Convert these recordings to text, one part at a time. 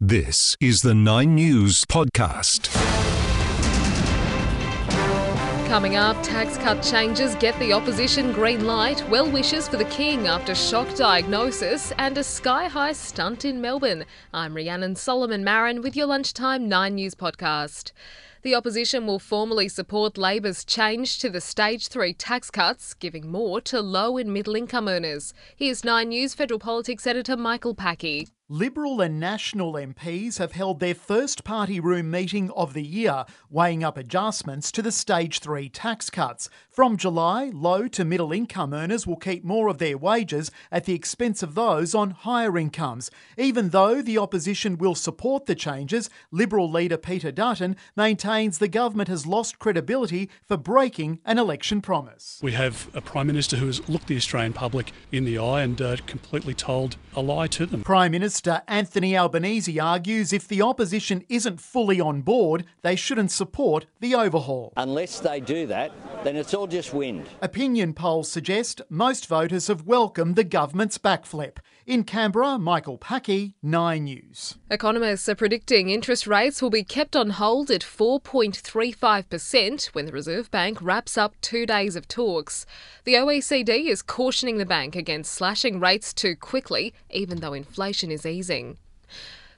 This is the Nine News Podcast. Coming up, tax cut changes get the opposition green light, well wishes for the King after shock diagnosis, and a sky high stunt in Melbourne. I'm Rhiannon Solomon Marin with your lunchtime 9 News podcast. The opposition will formally support Labor's change to the stage 3 tax cuts, giving more to low and middle income earners. Here's 9 News federal politics editor Michael Pachi. Liberal and National MPs have held their first party room meeting of the year, weighing up adjustments to the Stage 3 tax cuts. From July, low to middle income earners will keep more of their wages at the expense of those on higher incomes. Even though the opposition will support the changes, Liberal leader Peter Dutton maintains the government has lost credibility for breaking an election promise. We have a Prime Minister who has looked the Australian public in the eye and uh, completely told a lie to them. Prime Minister Minister Anthony Albanese argues if the opposition isn't fully on board, they shouldn't support the overhaul. Unless they do that, then it's all just wind. Opinion polls suggest most voters have welcomed the government's backflip. In Canberra, Michael Pachi, 9 News. Economists are predicting interest rates will be kept on hold at 4.35% when the Reserve Bank wraps up two days of talks. The OECD is cautioning the bank against slashing rates too quickly, even though inflation is easing.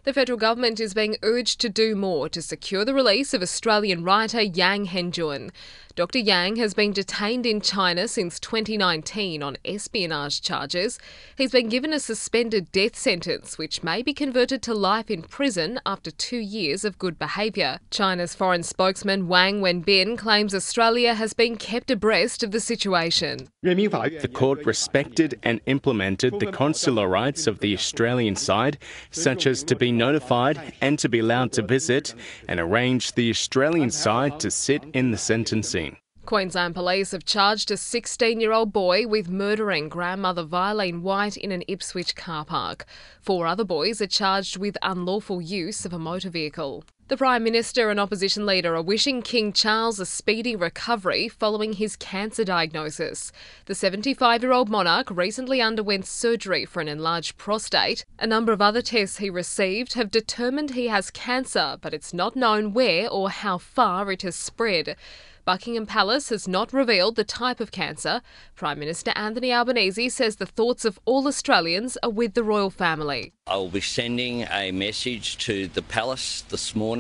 The federal government is being urged to do more to secure the release of Australian writer Yang Hengjun. Dr. Yang has been detained in China since 2019 on espionage charges. He's been given a suspended death sentence, which may be converted to life in prison after two years of good behaviour. China's foreign spokesman Wang Wenbin claims Australia has been kept abreast of the situation. The court respected and implemented the consular rights of the Australian side, such as to be notified and to be allowed to visit, and arranged the Australian side to sit in the sentencing. Queensland police have charged a 16 year old boy with murdering grandmother Vyleen White in an Ipswich car park. Four other boys are charged with unlawful use of a motor vehicle. The Prime Minister and opposition leader are wishing King Charles a speedy recovery following his cancer diagnosis. The 75 year old monarch recently underwent surgery for an enlarged prostate. A number of other tests he received have determined he has cancer, but it's not known where or how far it has spread. Buckingham Palace has not revealed the type of cancer. Prime Minister Anthony Albanese says the thoughts of all Australians are with the royal family. I will be sending a message to the palace this morning,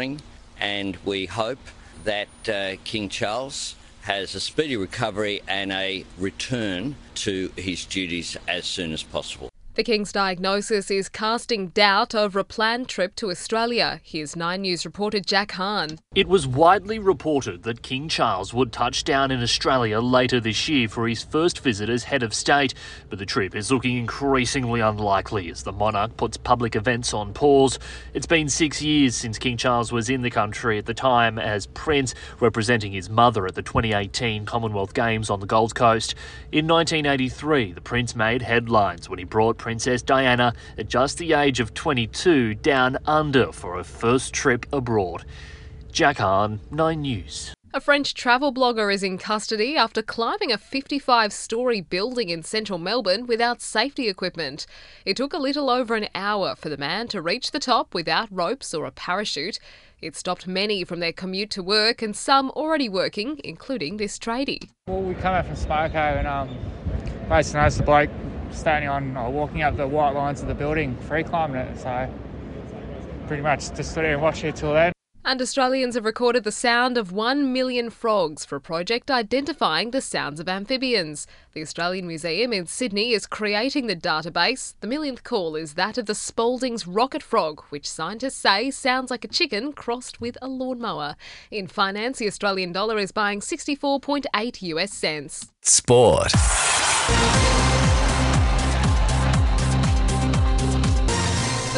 and we hope that uh, King Charles has a speedy recovery and a return to his duties as soon as possible. The King's diagnosis is casting doubt over a planned trip to Australia. Here's 9 News reporter Jack Hahn. It was widely reported that King Charles would touch down in Australia later this year for his first visit as head of state, but the trip is looking increasingly unlikely as the monarch puts public events on pause. It's been six years since King Charles was in the country at the time as Prince, representing his mother at the 2018 Commonwealth Games on the Gold Coast. In 1983, the Prince made headlines when he brought Princess Diana at just the age of 22 down under for her first trip abroad. Jack Hahn, 9 News. A French travel blogger is in custody after climbing a 55 story building in central Melbourne without safety equipment. It took a little over an hour for the man to reach the top without ropes or a parachute. It stopped many from their commute to work and some already working, including this tradie. Well, we come out from Smoko and um, basically noticed the bloke standing on or walking up the white lines of the building, free climbing it. So pretty much just stood there and watched it till then. And Australians have recorded the sound of 1 million frogs for a project identifying the sounds of amphibians. The Australian Museum in Sydney is creating the database. The millionth call is that of the Spalding's rocket frog, which scientists say sounds like a chicken crossed with a lawnmower. In finance, the Australian dollar is buying 64.8 US cents. Sport.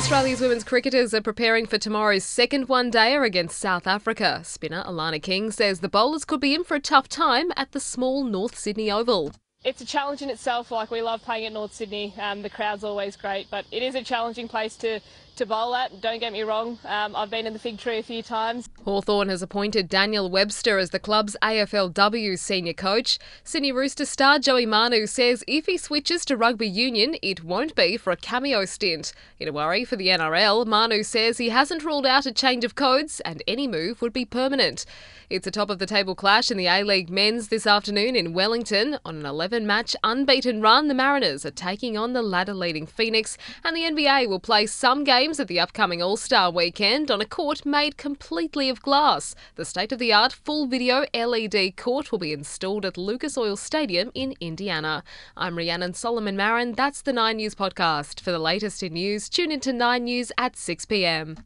Australia's women's cricketers are preparing for tomorrow's second one-dayer against South Africa. Spinner Alana King says the bowlers could be in for a tough time at the small North Sydney Oval. It's a challenge in itself. Like we love playing at North Sydney. Um, the crowd's always great, but it is a challenging place to to bowl at. Don't get me wrong, um, I've been in the fig tree a few times. Hawthorn has appointed Daniel Webster as the club's AFLW senior coach. Sydney Rooster star Joey Manu says if he switches to rugby union, it won't be for a cameo stint. In a worry for the NRL, Manu says he hasn't ruled out a change of codes and any move would be permanent. It's a top of the table clash in the A League men's this afternoon in Wellington. On an 11 match unbeaten run, the Mariners are taking on the ladder leading Phoenix, and the NBA will play some games at the upcoming All Star weekend on a court made completely of glass. The state of the art full video LED court will be installed at Lucas Oil Stadium in Indiana. I'm Rhiannon Solomon Marin. That's the 9 News podcast. For the latest in news, tune into 9 News at 6 pm.